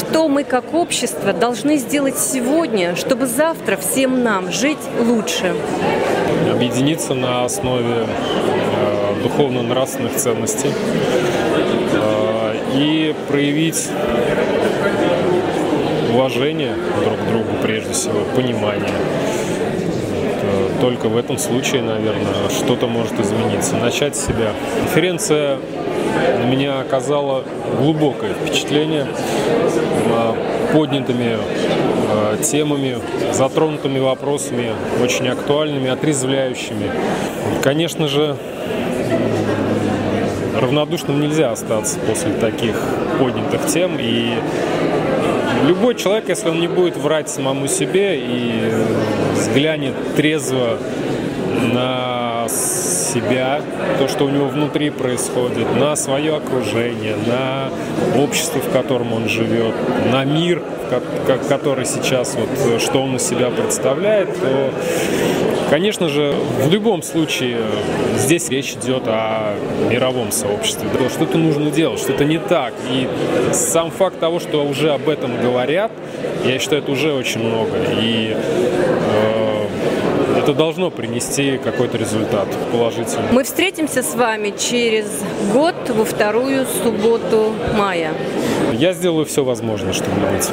что мы как общество должны сделать сегодня, чтобы завтра всем нам жить лучше. Объединиться на основе э, духовно-нравственных ценностей э, и проявить уважение друг к другу прежде всего, понимание. Э, только в этом случае, наверное, что-то может измениться. Начать с себя. Конференция на меня оказала глубокое впечатление поднятыми э, темами, затронутыми вопросами, очень актуальными, отрезвляющими. Конечно же, равнодушным нельзя остаться после таких поднятых тем. И любой человек, если он не будет врать самому себе и взглянет трезво на себя, то, что у него внутри происходит, на свое окружение, на общество, в котором он живет, на мир, который сейчас, вот, что он из себя представляет, то, конечно же, в любом случае здесь речь идет о мировом сообществе. Что-то нужно делать, что-то не так. И сам факт того, что уже об этом говорят, я считаю, это уже очень много. И э, это должно принести какой-то результат положительный. Мы встретимся с вами через год во вторую субботу мая. Я сделаю все возможное, чтобы быть.